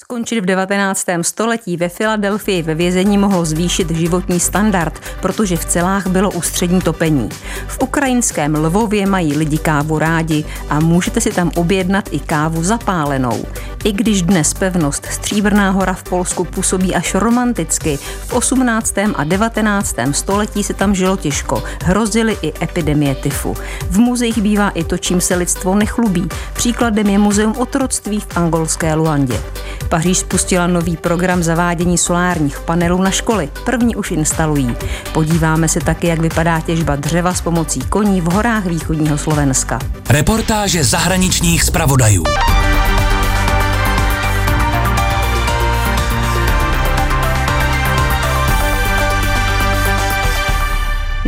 Skončit v 19. století ve Filadelfii ve vězení mohlo zvýšit životní standard, protože v celách bylo ústřední topení. V ukrajinském Lvově mají lidi kávu rádi a můžete si tam objednat i kávu zapálenou. I když dnes pevnost Stříbrná hora v Polsku působí až romanticky, v 18. a 19. století se tam žilo těžko, hrozily i epidemie tyfu. V muzeích bývá i to, čím se lidstvo nechlubí. Příkladem je muzeum otroctví v angolské Luandě. Paříž spustila nový program zavádění solárních panelů na školy. První už instalují. Podíváme se taky, jak vypadá těžba dřeva s pomocí koní v horách východního Slovenska. Reportáže zahraničních zpravodajů.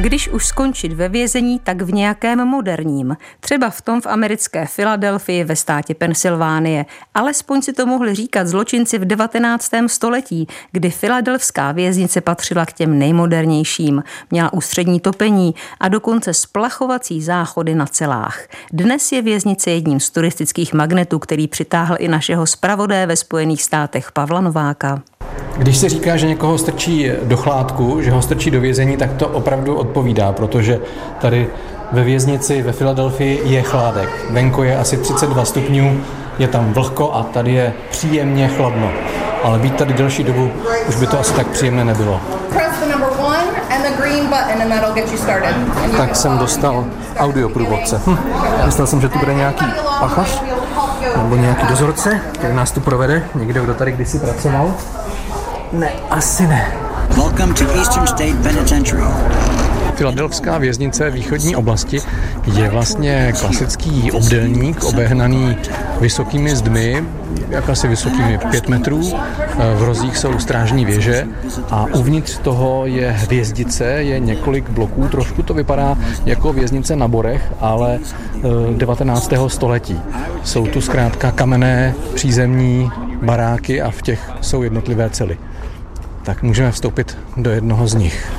Když už skončit ve vězení, tak v nějakém moderním. Třeba v tom v americké Filadelfii ve státě Pensylvánie. Alespoň si to mohli říkat zločinci v 19. století, kdy filadelfská věznice patřila k těm nejmodernějším. Měla ústřední topení a dokonce splachovací záchody na celách. Dnes je věznice jedním z turistických magnetů, který přitáhl i našeho zpravodé ve Spojených státech Pavla Nováka. Když se říká, že někoho strčí do chládku, že ho strčí do vězení, tak to opravdu odpovídá, protože tady ve věznici ve Filadelfii je chládek. Venko je asi 32 stupňů, je tam vlhko a tady je příjemně chladno. Ale být tady delší dobu, už by to asi tak příjemné nebylo. Tak jsem dostal audioprůvodce. Hm. Myslel jsem, že tu bude nějaký pachař nebo nějaký dozorce, který nás tu provede, někdo, kdo tady kdysi pracoval. Ne, asi ne. Welcome to Eastern State Penitentiary. Filadelfská věznice východní oblasti je vlastně klasický obdelník obehnaný vysokými zdmi, jak asi vysokými 5 metrů. V rozích jsou strážní věže a uvnitř toho je hvězdice, je několik bloků. Trošku to vypadá jako věznice na Borech, ale 19. Eh, století. Jsou tu zkrátka kamenné přízemní baráky a v těch jsou jednotlivé cely tak můžeme vstoupit do jednoho z nich.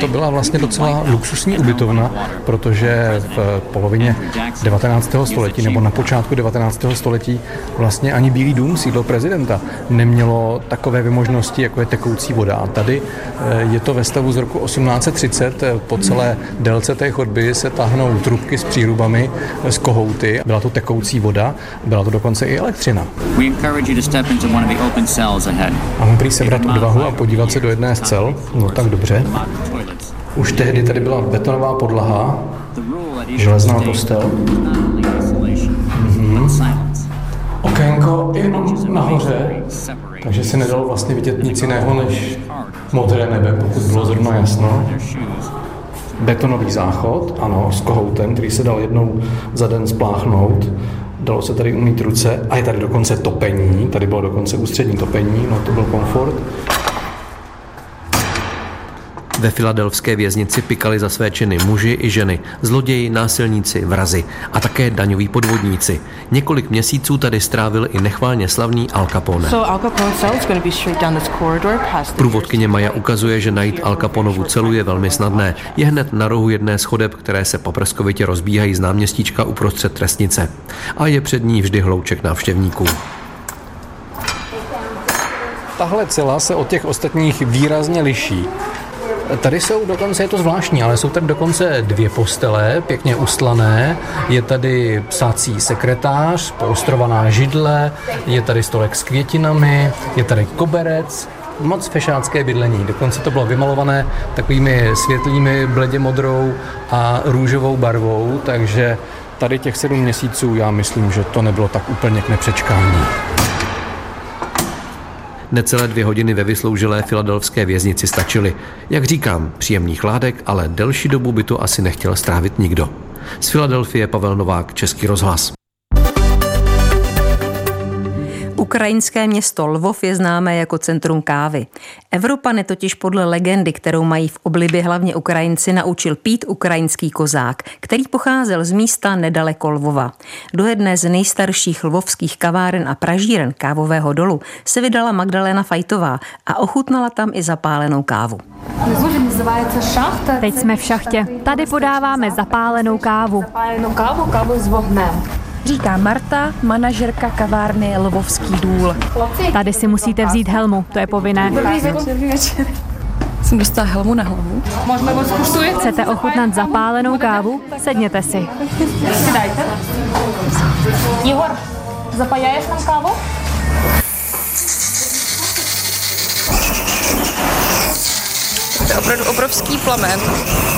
To byla vlastně docela luxusní ubytovna, protože v polovině 19. století nebo na počátku 19. století vlastně ani Bílý dům, sídlo prezidenta, nemělo takové vymožnosti, jako je tekoucí voda. A tady eh, je to ve stavu z roku 1830. Po celé délce té chodby se tahnou trubky s přírubami, z kohouty. Byla to tekoucí voda, byla to dokonce i elektřina. We encourage you to step into one of the Mám prý sebrat odvahu a podívat se do jedné z cel? No tak dobře. Už tehdy tady byla betonová podlaha, železná postel. Mm-hmm. Okénko jenom nahoře, takže se nedalo vlastně vidět nic jiného než modré nebe, pokud bylo zrovna jasno. Betonový záchod, ano, s kohoutem, který se dal jednou za den spláchnout dalo se tady umít ruce a je tady dokonce topení, tady bylo dokonce ústřední topení, no to byl komfort. Ve filadelfské věznici pikali za své činy muži i ženy, zloději, násilníci, vrazi a také daňoví podvodníci. Několik měsíců tady strávil i nechválně slavný Al Capone. Průvodkyně Maja ukazuje, že najít Al Caponovu celu je velmi snadné. Je hned na rohu jedné schodeb, které se poprskovitě rozbíhají z náměstíčka uprostřed trestnice. A je před ní vždy hlouček návštěvníků. Tahle cela se od těch ostatních výrazně liší. Tady jsou dokonce, je to zvláštní, ale jsou tady dokonce dvě postele, pěkně ustlané. Je tady psací sekretář, poostrovaná židle, je tady stolek s květinami, je tady koberec, moc fešácké bydlení. Dokonce to bylo vymalované takovými světlými bledě modrou a růžovou barvou, takže tady těch sedm měsíců já myslím, že to nebylo tak úplně k nepřečkání. Necelé dvě hodiny ve vysloužilé filadelfské věznici stačily. Jak říkám, příjemný chládek, ale delší dobu by to asi nechtěl strávit nikdo. Z Filadelfie Pavel Novák, Český rozhlas. Ukrajinské město Lvov je známé jako centrum kávy. Evropany totiž podle legendy, kterou mají v oblibě hlavně Ukrajinci, naučil pít ukrajinský kozák, který pocházel z místa nedaleko Lvova. Do jedné z nejstarších lvovských kaváren a pražíren kávového dolu se vydala Magdalena Fajtová a ochutnala tam i zapálenou kávu. Teď jsme v šachtě. Tady podáváme zapálenou kávu. Zapálenou kávu, kávu s vohnem. Říká Marta, manažerka kavárny Lvovský důl. Tady si musíte vzít helmu, to je povinné. Dobrý večer. Dobrý večer. Jsem dostala helmu na hlavu. Můžeme vás Chcete ochutnat zapálenou kávu? Sedněte si. Igor, zapájáš nám kávu? To je opravdu obrovský plamen.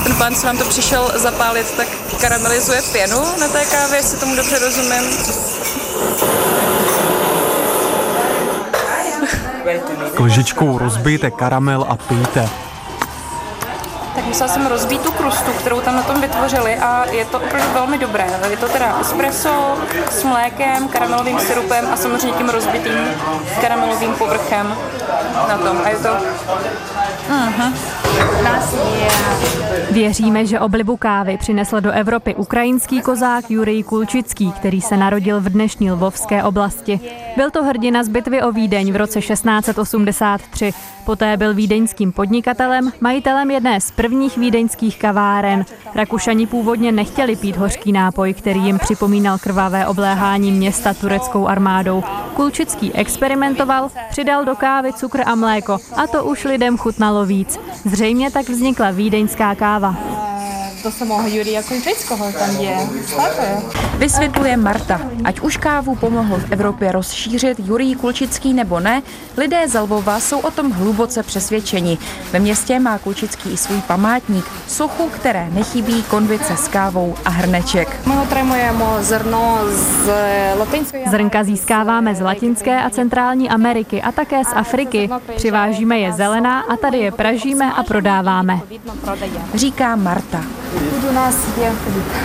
Ten pán, co nám to přišel zapálit, tak karamelizuje pěnu na té kávě, jestli tomu dobře rozumím. Lžičkou rozbijte karamel a pijte. Tak musela jsem rozbít tu krustu, kterou tam na tom vytvořili a je to opravdu velmi dobré. Je to teda espresso s mlékem, karamelovým syrupem a samozřejmě tím rozbitým karamelovým povrchem na tom. A je to... Uh-huh. Věříme, že oblibu kávy přinesl do Evropy ukrajinský kozák Jurij Kulčický, který se narodil v dnešní Lvovské oblasti. Byl to hrdina z bitvy o Vídeň v roce 1683. Poté byl vídeňským podnikatelem, majitelem jedné z prvních vídeňských kaváren. Rakušani původně nechtěli pít hořký nápoj, který jim připomínal krvavé obléhání města tureckou armádou. Kulčický experimentoval, přidal do kávy cukr a mléko a to už lidem chutnalo víc. Zřejmě tak vznikla vídeňská káva do samého Juria Končeckého tam je. Vysvětluje Marta. Ať už kávu pomohl v Evropě rozšířit Jurij Kulčický nebo ne, lidé z Lvova jsou o tom hluboce přesvědčeni. Ve městě má Kulčický i svůj památník, sochu, které nechybí konvice s kávou a hrneček. My otrimujeme zrno z latinské. Zrnka získáváme z Latinské a Centrální Ameriky a také z Afriky. Přivážíme je zelená a tady je pražíme a prodáváme. Říká Marta.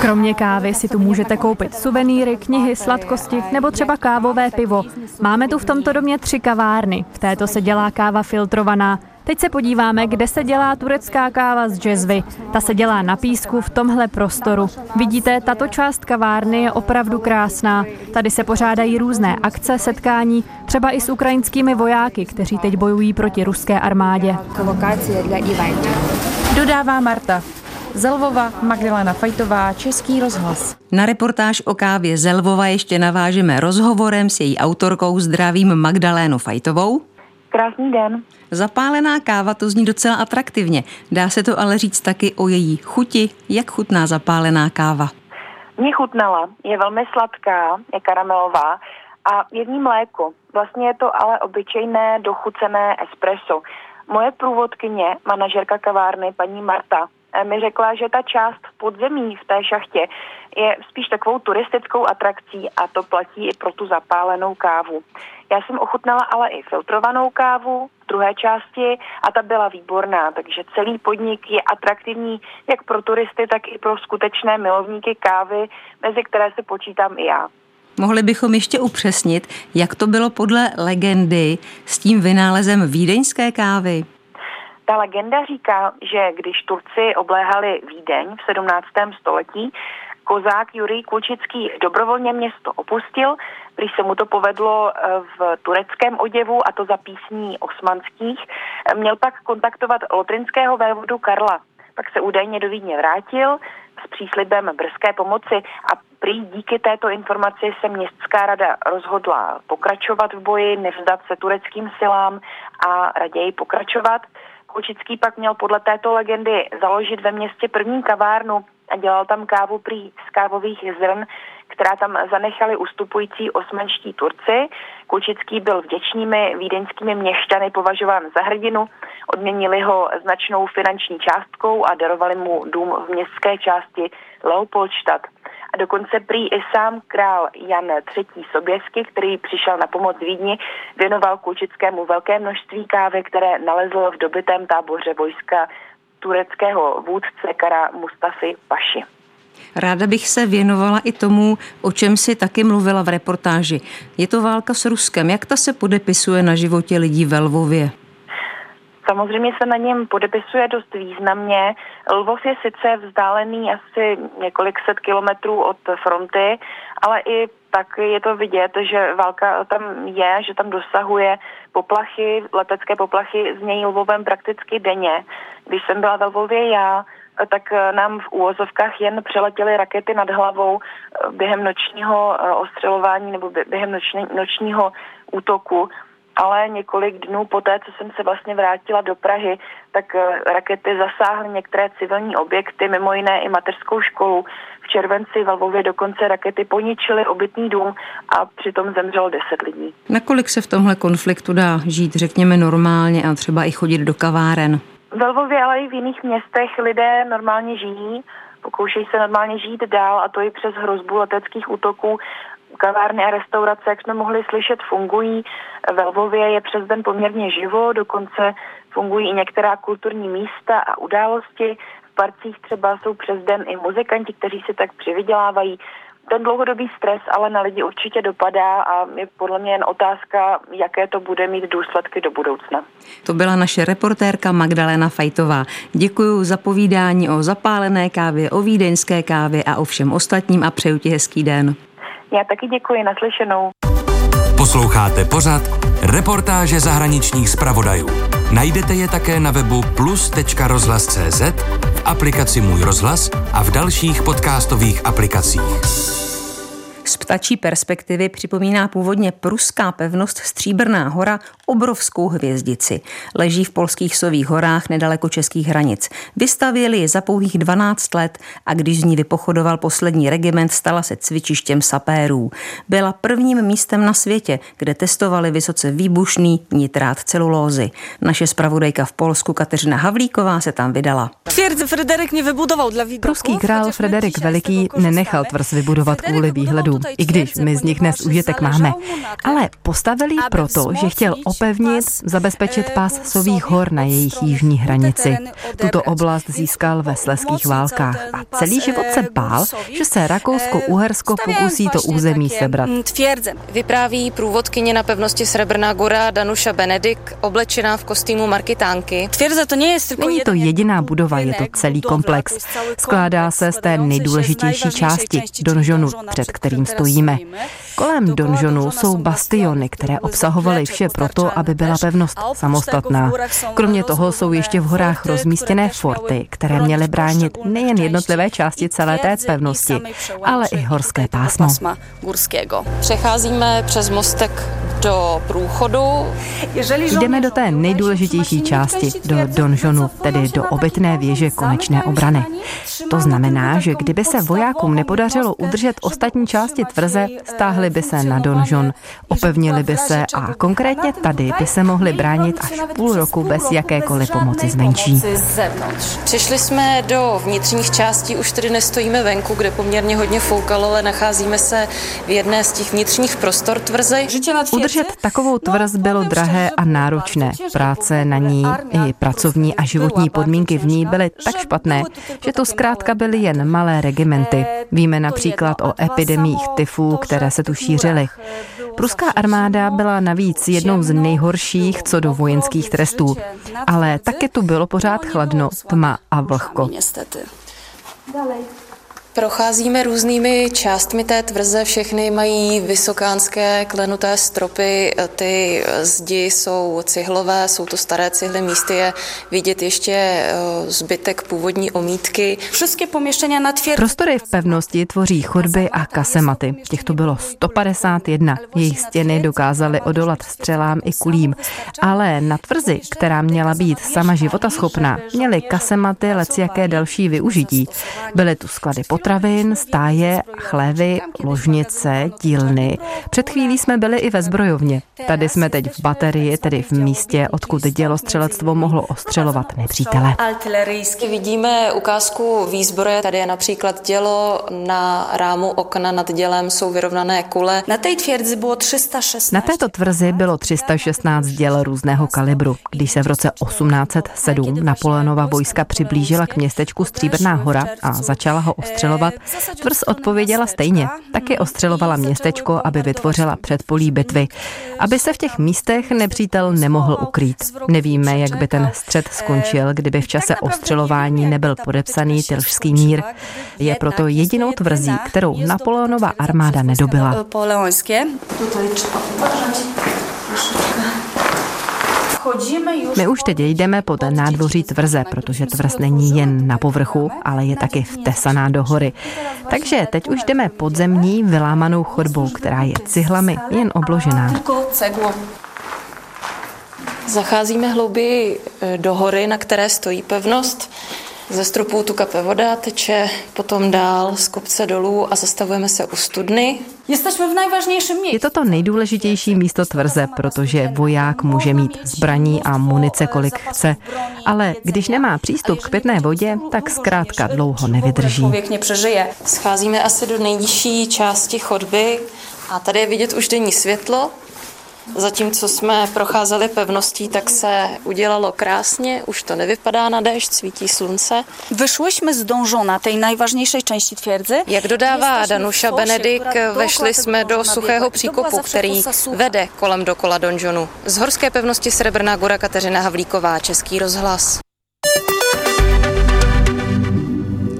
Kromě kávy si tu můžete koupit suvenýry, knihy, sladkosti nebo třeba kávové pivo. Máme tu v tomto domě tři kavárny. V této se dělá káva filtrovaná. Teď se podíváme, kde se dělá turecká káva z jazzvy. Ta se dělá na písku v tomhle prostoru. Vidíte, tato část kavárny je opravdu krásná. Tady se pořádají různé akce, setkání, třeba i s ukrajinskými vojáky, kteří teď bojují proti ruské armádě. Dodává Marta. Zelvova, Magdalena Fajtová, Český rozhlas. Na reportáž o kávě Zelvova ještě navážeme rozhovorem s její autorkou zdravím Magdalénu Fajtovou. Krásný den. Zapálená káva to zní docela atraktivně. Dá se to ale říct taky o její chuti. Jak chutná zapálená káva? Mně chutnala. Je velmi sladká, je karamelová a je v ní mléko. Vlastně je to ale obyčejné dochucené espresso. Moje průvodkyně, manažerka kavárny, paní Marta, mi řekla, že ta část podzemí v té šachtě je spíš takovou turistickou atrakcí a to platí i pro tu zapálenou kávu. Já jsem ochutnala ale i filtrovanou kávu v druhé části a ta byla výborná, takže celý podnik je atraktivní jak pro turisty, tak i pro skutečné milovníky kávy, mezi které se počítám i já. Mohli bychom ještě upřesnit, jak to bylo podle legendy s tím vynálezem vídeňské kávy? Ta legenda říká, že když Turci obléhali Vídeň v 17. století, kozák Jurij Kulčický dobrovolně město opustil, když se mu to povedlo eh, v tureckém oděvu, a to za písní osmanských, měl pak kontaktovat lotrinského vévodu Karla. Pak se údajně do Vídně vrátil s příslibem brzké pomoci a prý díky této informaci se městská rada rozhodla pokračovat v boji, nevzdat se tureckým silám a raději pokračovat. Kočický pak měl podle této legendy založit ve městě první kavárnu a dělal tam kávu prý z kávových zrn, která tam zanechali ustupující osmanští Turci. Kučický byl vděčnými vídeňskými měšťany považován za hrdinu, odměnili ho značnou finanční částkou a darovali mu dům v městské části Leopoldstadt. Dokonce prý i sám král Jan III. Soběsky, který přišel na pomoc Vídni, věnoval Kulčickému velké množství kávy, které nalezl v dobytém táboře vojska tureckého vůdce Kara Mustafy Paši. Ráda bych se věnovala i tomu, o čem si taky mluvila v reportáži. Je to válka s Ruskem. Jak ta se podepisuje na životě lidí ve Lvově? Samozřejmě se na něm podepisuje dost významně. Lvov je sice vzdálený asi několik set kilometrů od fronty, ale i tak je to vidět, že válka tam je, že tam dosahuje poplachy, letecké poplachy z něj Lvovem prakticky denně. Když jsem byla ve Lvově já, tak nám v úvozovkách jen přeletěly rakety nad hlavou během nočního ostřelování nebo během noční, nočního útoku ale několik dnů poté, co jsem se vlastně vrátila do Prahy, tak eh, rakety zasáhly některé civilní objekty, mimo jiné i mateřskou školu. V červenci v Lvově dokonce rakety poničily obytný dům a přitom zemřelo 10 lidí. Nakolik se v tomhle konfliktu dá žít, řekněme, normálně a třeba i chodit do kaváren? V Lvově, ale i v jiných městech lidé normálně žijí, pokoušejí se normálně žít dál a to i přes hrozbu leteckých útoků kavárny a restaurace, jak jsme mohli slyšet, fungují. Ve Lvově je přes den poměrně živo, dokonce fungují i některá kulturní místa a události. V parcích třeba jsou přes den i muzikanti, kteří si tak přivydělávají. Ten dlouhodobý stres ale na lidi určitě dopadá a je podle mě jen otázka, jaké to bude mít důsledky do budoucna. To byla naše reportérka Magdalena Fajtová. Děkuji za povídání o zapálené kávě, o vídeňské kávě a o všem ostatním a přeju ti hezký den. Já taky děkuji, naslyšenou. Posloucháte pořad Reportáže zahraničních zpravodajů. Najdete je také na webu plus.rozhlas.cz, v aplikaci Můj rozhlas a v dalších podcastových aplikacích. Ptačí perspektivy připomíná původně pruská pevnost Stříbrná hora obrovskou hvězdici. Leží v polských Sových horách nedaleko českých hranic. Vystavěli ji za pouhých 12 let a když z ní vypochodoval poslední regiment, stala se cvičištěm sapérů. Byla prvním místem na světě, kde testovali vysoce výbušný nitrát celulózy. Naše spravodajka v Polsku Kateřina Havlíková se tam vydala. Pruský král Frederik Veliký nenechal tvrz vybudovat kvůli výhledu i když my z nich dnes užitek máme. Ale postavili ji proto, že chtěl opevnit, zabezpečit pás Sových hor na jejich jižní hranici. Tuto oblast získal ve sleských válkách a celý život se bál, že se Rakousko-Uhersko pokusí to území sebrat. Vypráví průvodkyně na pevnosti Srebrná gora Danuša Benedik, oblečená v kostýmu markitánky. Není to jediná budova, je to celý komplex. Skládá se z té nejdůležitější části, donžonu, před kterým stojíme. Kolem donžonu jsou bastiony, které obsahovaly vše proto, aby byla pevnost samostatná. Kromě toho jsou ještě v horách rozmístěné forty, které měly bránit nejen jednotlivé části celé té pevnosti, ale i horské pásmo. Přecházíme přes mostek do průchodu. Jdeme do té nejdůležitější části, do donžonu, tedy do obytné věže konečné obrany. To znamená, že kdyby se vojákům nepodařilo udržet ostatní části tvrze, stáhli by se na donžon, opevnili by se a konkrétně tady by se mohli bránit až půl roku bez jakékoliv pomoci zvenčí. Přišli jsme do vnitřních částí, už tedy nestojíme venku, kde poměrně hodně foukalo, ale nacházíme se v jedné z těch vnitřních prostor tvrze. Udržet takovou tvrz bylo drahé a náročné. Práce na ní i pracovní a životní podmínky v ní byly tak špatné, že to zkrátka byly jen malé regimenty. Víme například o epidemích tyfů, které se tu šířily. Pruská armáda byla navíc jednou z nejhorších co do vojenských trestů, ale také tu bylo pořád chladno, tma a vlhko. Procházíme různými částmi té tvrze, všechny mají vysokánské klenuté stropy, ty zdi jsou cihlové, jsou to staré cihly, místy je vidět ještě eh, zbytek původní omítky. Všechny poměštění na tvěr... Prostory v pevnosti tvoří chodby a kasematy. Těchto bylo 151. Jejich stěny dokázaly odolat střelám i kulím. Ale na tvrzi, která měla být sama životaschopná, měly kasematy jaké další využití. Byly tu sklady potravin, potravin, stáje, chlévy, ložnice, dílny. Před chvílí jsme byli i ve zbrojovně. Tady jsme teď v baterii, tedy v místě, odkud dělostřelectvo mohlo ostřelovat nepřítele. Vidíme ukázku výzbroje. Tady je například dělo, na rámu okna nad dělem jsou vyrovnané kule. Na té tvrzi bylo 316. Na této tvrzi bylo 316 děl různého kalibru. Když se v roce 1807 Napoleonova vojska přiblížila k městečku Stříbrná hora a začala ho ostřelovat, ostřelovat, tvrz odpověděla stejně. Taky ostřelovala městečko, aby vytvořila předpolí bitvy. Aby se v těch místech nepřítel nemohl ukrýt. Nevíme, jak by ten střed skončil, kdyby v čase ostřelování nebyl podepsaný Tilšský mír. Je proto jedinou tvrzí, kterou Napoleonova armáda nedobila. My už teď jdeme pod nádvoří tvrze, protože tvrz není jen na povrchu, ale je taky vtesaná do hory. Takže teď už jdeme podzemní vylámanou chodbou, která je cihlami jen obložená. Zacházíme hlouběji eh, do hory, na které stojí pevnost. Ze stropů tu kape voda, teče potom dál z kopce dolů a zastavujeme se u studny. Je to to nejdůležitější místo tvrze, protože voják může mít zbraní a munice kolik chce, ale když nemá přístup k pitné vodě, tak zkrátka dlouho nevydrží. Scházíme asi do nejnižší části chodby a tady je vidět už denní světlo, Zatímco jsme procházeli pevností, tak se udělalo krásně, už to nevypadá na déšť, svítí slunce. Vyšli jsme z donžona, té nejvážnější části tvěrdze. Jak dodává Danuša Benedik, vešli jsme do suchého příkopu, který vede kolem dokola donžonu. Z horské pevnosti Srebrná gora Kateřina Havlíková, Český rozhlas.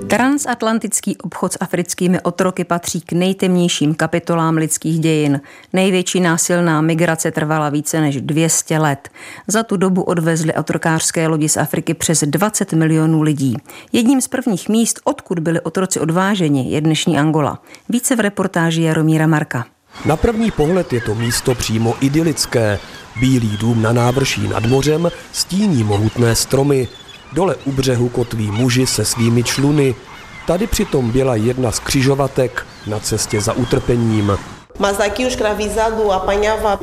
Transatlantický obchod s africkými otroky patří k nejtemnějším kapitolám lidských dějin. Největší násilná migrace trvala více než 200 let. Za tu dobu odvezly otrokářské lodi z Afriky přes 20 milionů lidí. Jedním z prvních míst, odkud byli otroci odváženi, je dnešní Angola. Více v reportáži Jaromíra Marka. Na první pohled je to místo přímo idylické. Bílý dům na návrší nad mořem stíní mohutné stromy. Dole u břehu kotví muži se svými čluny. Tady přitom byla jedna z křižovatek na cestě za utrpením.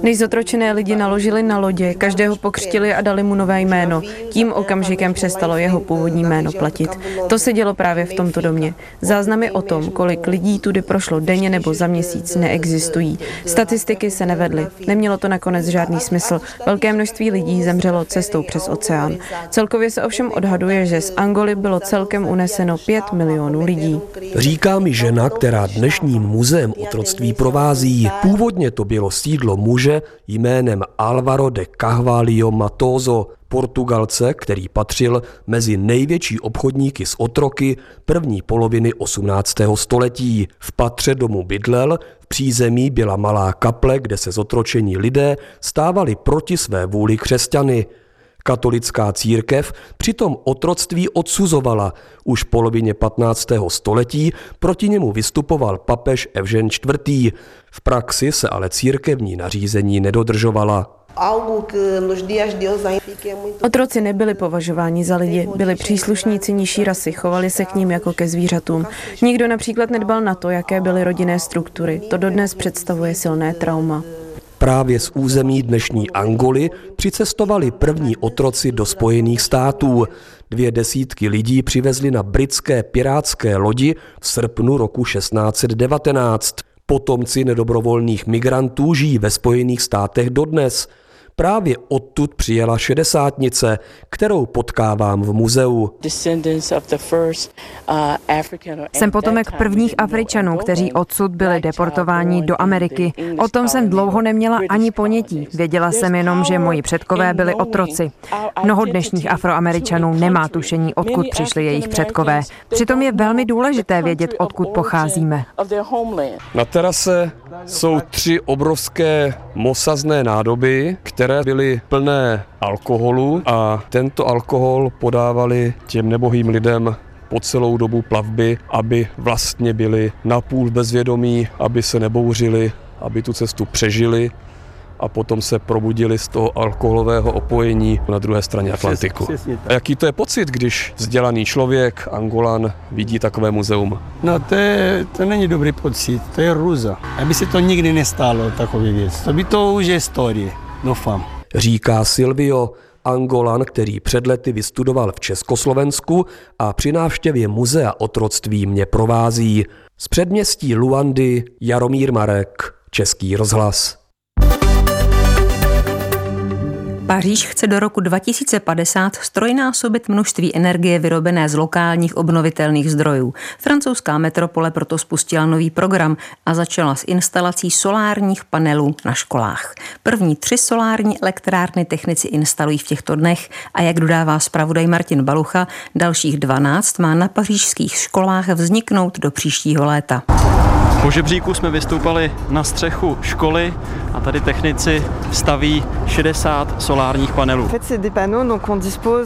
Než zotročené lidi naložili na lodě, každého pokřtili a dali mu nové jméno. Tím okamžikem přestalo jeho původní jméno platit. To se dělo právě v tomto domě. Záznamy o tom, kolik lidí tudy prošlo denně nebo za měsíc, neexistují. Statistiky se nevedly. Nemělo to nakonec žádný smysl. Velké množství lidí zemřelo cestou přes oceán. Celkově se ovšem odhaduje, že z Angoly bylo celkem uneseno 5 milionů lidí. Říká mi žena, která dnešním muzeem otroctví provází Azii. Původně to bylo sídlo muže jménem Alvaro de Carvalho Matoso, Portugalce, který patřil mezi největší obchodníky s otroky první poloviny 18. století. V patře domu bydlel, v přízemí byla malá kaple, kde se zotročení lidé stávali proti své vůli křesťany. Katolická církev přitom otroctví odsuzovala. Už v polovině 15. století proti němu vystupoval papež Evžen IV. V praxi se ale církevní nařízení nedodržovala. Otroci nebyli považováni za lidi, byli příslušníci nižší rasy, chovali se k ním jako ke zvířatům. Nikdo například nedbal na to, jaké byly rodinné struktury. To dodnes představuje silné trauma. Právě z území dnešní Angoly přicestovali první otroci do Spojených států. Dvě desítky lidí přivezli na britské pirátské lodi v srpnu roku 1619. Potomci nedobrovolných migrantů žijí ve Spojených státech dodnes – Právě odtud přijela šedesátnice, kterou potkávám v muzeu. Uh, jsem potomek prvních Afričanů, kteří odsud byli deportováni do Ameriky. O tom jsem dlouho neměla ani ponětí. Věděla jsem jenom, že moji předkové byli otroci. Mnoho dnešních Afroameričanů nemá tušení, odkud přišli jejich předkové. Přitom je velmi důležité vědět, odkud pocházíme. Na terase jsou tři obrovské mosazné nádoby, které byly plné alkoholu a tento alkohol podávali těm nebohým lidem po celou dobu plavby, aby vlastně byli napůl bezvědomí, aby se nebouřili, aby tu cestu přežili a potom se probudili z toho alkoholového opojení na druhé straně Atlantiku. A jaký to je pocit, když vzdělaný člověk, Angolan, vidí takové muzeum? No to, je, to není dobrý pocit, to je růza. Aby se to nikdy nestalo, takový věc. To by to už je historie, doufám. Říká Silvio, Angolan, který před lety vystudoval v Československu a při návštěvě muzea otroctví mě provází. Z předměstí Luandy Jaromír Marek, Český rozhlas. Paříž chce do roku 2050 strojnásobit množství energie vyrobené z lokálních obnovitelných zdrojů. Francouzská metropole proto spustila nový program a začala s instalací solárních panelů na školách. První tři solární elektrárny technici instalují v těchto dnech a jak dodává zpravodaj Martin Balucha, dalších 12 má na pařížských školách vzniknout do příštího léta. Po žebříku jsme vystoupali na střechu školy a tady technici staví 60 solárních panelů.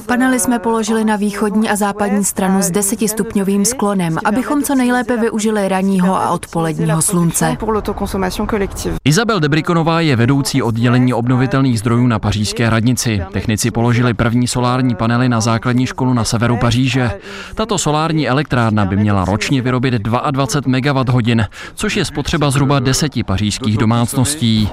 Panely jsme položili na východní a západní stranu s desetistupňovým sklonem, abychom co nejlépe využili ranního a odpoledního slunce. Izabel Debrikonová je vedoucí oddělení obnovitelných zdrojů na pařížské radnici. Technici položili první solární panely na základní školu na severu Paříže. Tato solární elektrárna by měla ročně vyrobit 22 MWh, což je spotřeba zhruba deseti pařížských domácností.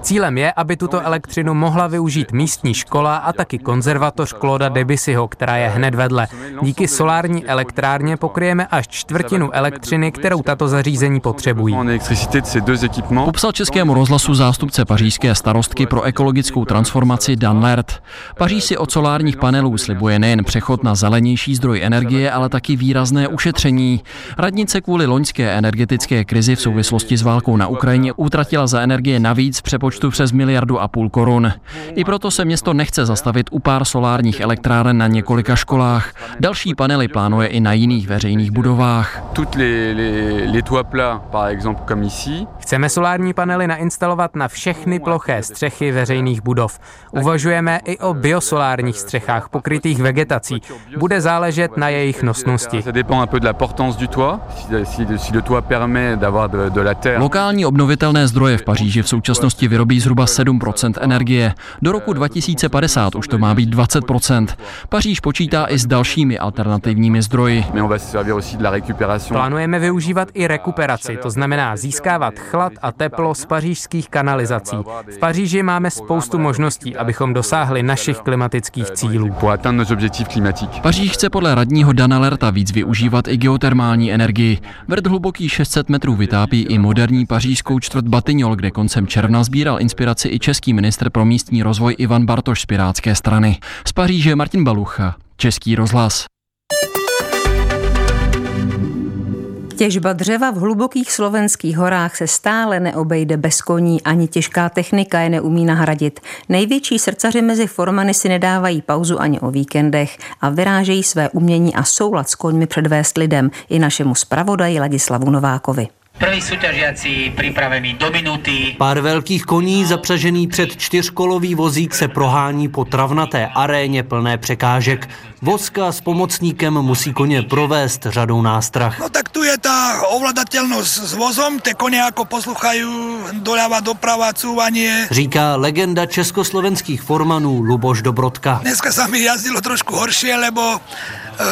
Cílem je, aby tuto elektřinu mohla využít místní škola a taky konzervatoř Claude Debussyho, která je hned vedle. Díky solární elektrárně pokryjeme až čtvrtinu elektřiny, kterou tato zařízení potřebují. Popsal českému rozhlasu zástupce pařížské starostky pro ekologickou transformaci Dan Lert. Paříž si od solárních panelů slibuje nejen přechod na zelenější zdroj energie, ale taky výrazné ušetření. Radnice kvůli loňské energetické krizi v souvislosti s válkou na Ukrajině utratila za energie navíc v přepočtu přes miliardu a půl korun. I proto se město nechce zastavit u pár solárních elektráren na několika školách. Další panely plánuje i na jiných veřejných budovách. Chceme solární panely nainstalovat na všechny ploché střechy veřejných budov. Uvažujeme i o biosolárních střechách pokrytých vegetací. Bude záležet na jejich nosnosti. Lokální obnovitelné zdroje v Paříži v současnosti vyrobí zhruba 7 energie. Do roku 2050 už to má být 20 Paříž počítá i s dalšími alternativními zdroji. Plánujeme využívat i rekuperaci, to znamená získávat chlad a teplo z pařížských kanalizací. V Paříži máme spoustu možností, abychom dosáhli našich klimatických cílů. Paříž chce podle radního Dana Lerta víc využívat i geotermální energii. Vrt hluboký 600 metrů vytápí i moderní pařížskou čtvrt Batignol, kde koncem června sbíral inspiraci i český ministr pro místní rozvoj Ivan Bartoš z Pirátské strany. Z Paříže Martin Balucha, Český rozhlas. Těžba dřeva v hlubokých slovenských horách se stále neobejde bez koní, ani těžká technika je neumí nahradit. Největší srdcaři mezi formany si nedávají pauzu ani o víkendech a vyrážejí své umění a soulad s koňmi předvést lidem i našemu zpravodaji Ladislavu Novákovi. Prví súťažiaci připravení do minuty. Pár velkých koní zapřažený před čtyřkolový vozík se prohání po travnaté aréně plné překážek. Vozka s pomocníkem musí koně provést řadou nástrah. No tak je ta ovladatelnost s vozom, ty koně jako posluchají doľava, doprava, cúvanie. Říká legenda československých formanů Luboš Dobrodka. Dneska sa mi jazdilo trošku horšie, lebo Uh,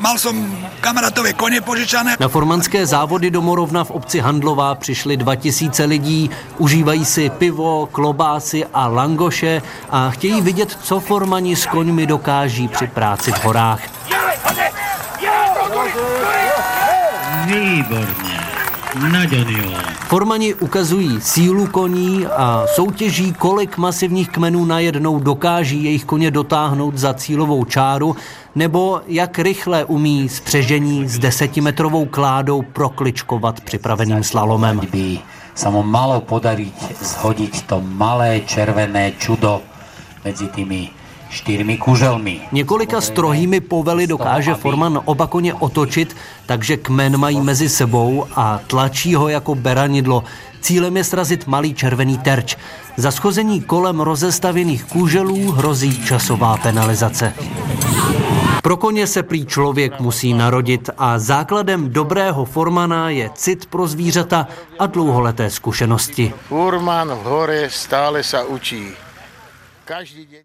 mal som kamarátové koně požičané. Na formanské závody do Morovna v obci Handlová přišli 2000 lidí, užívají si pivo, klobásy a langoše a chtějí vidět, co formani s koňmi dokáží při práci v horách. Výborně. Formani ukazují sílu koní a soutěží, kolik masivních kmenů najednou dokáží jejich koně dotáhnout za cílovou čáru, nebo jak rychle umí spřežení s desetimetrovou kládou prokličkovat připraveným slalomem. By sa mu malo podariť zhodiť to malé červené čudo mezi tými čtyřmi kuželmi. Několika strohými povely dokáže Forman oba koně otočit, takže kmen mají mezi sebou a tlačí ho jako beranidlo. Cílem je srazit malý červený terč. Za schození kolem rozestavěných kůželů hrozí časová penalizace. Pro koně se prý člověk musí narodit a základem dobrého formana je cit pro zvířata a dlouholeté zkušenosti. Furman v hore stále se učí. Každý den...